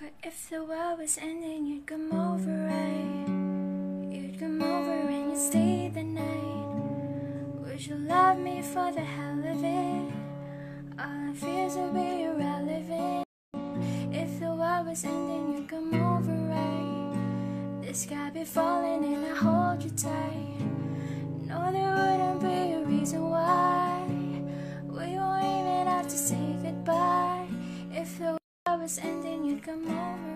But if the world was ending, you'd come over, right? You'd come over and you'd stay the night. Would you love me for the hell of it? All our fears would be irrelevant. If the world was ending, you'd come over, right? The sky be falling and I hold you tight. No, there wouldn't be a reason why. We won't even have to say was ending, you'd come over.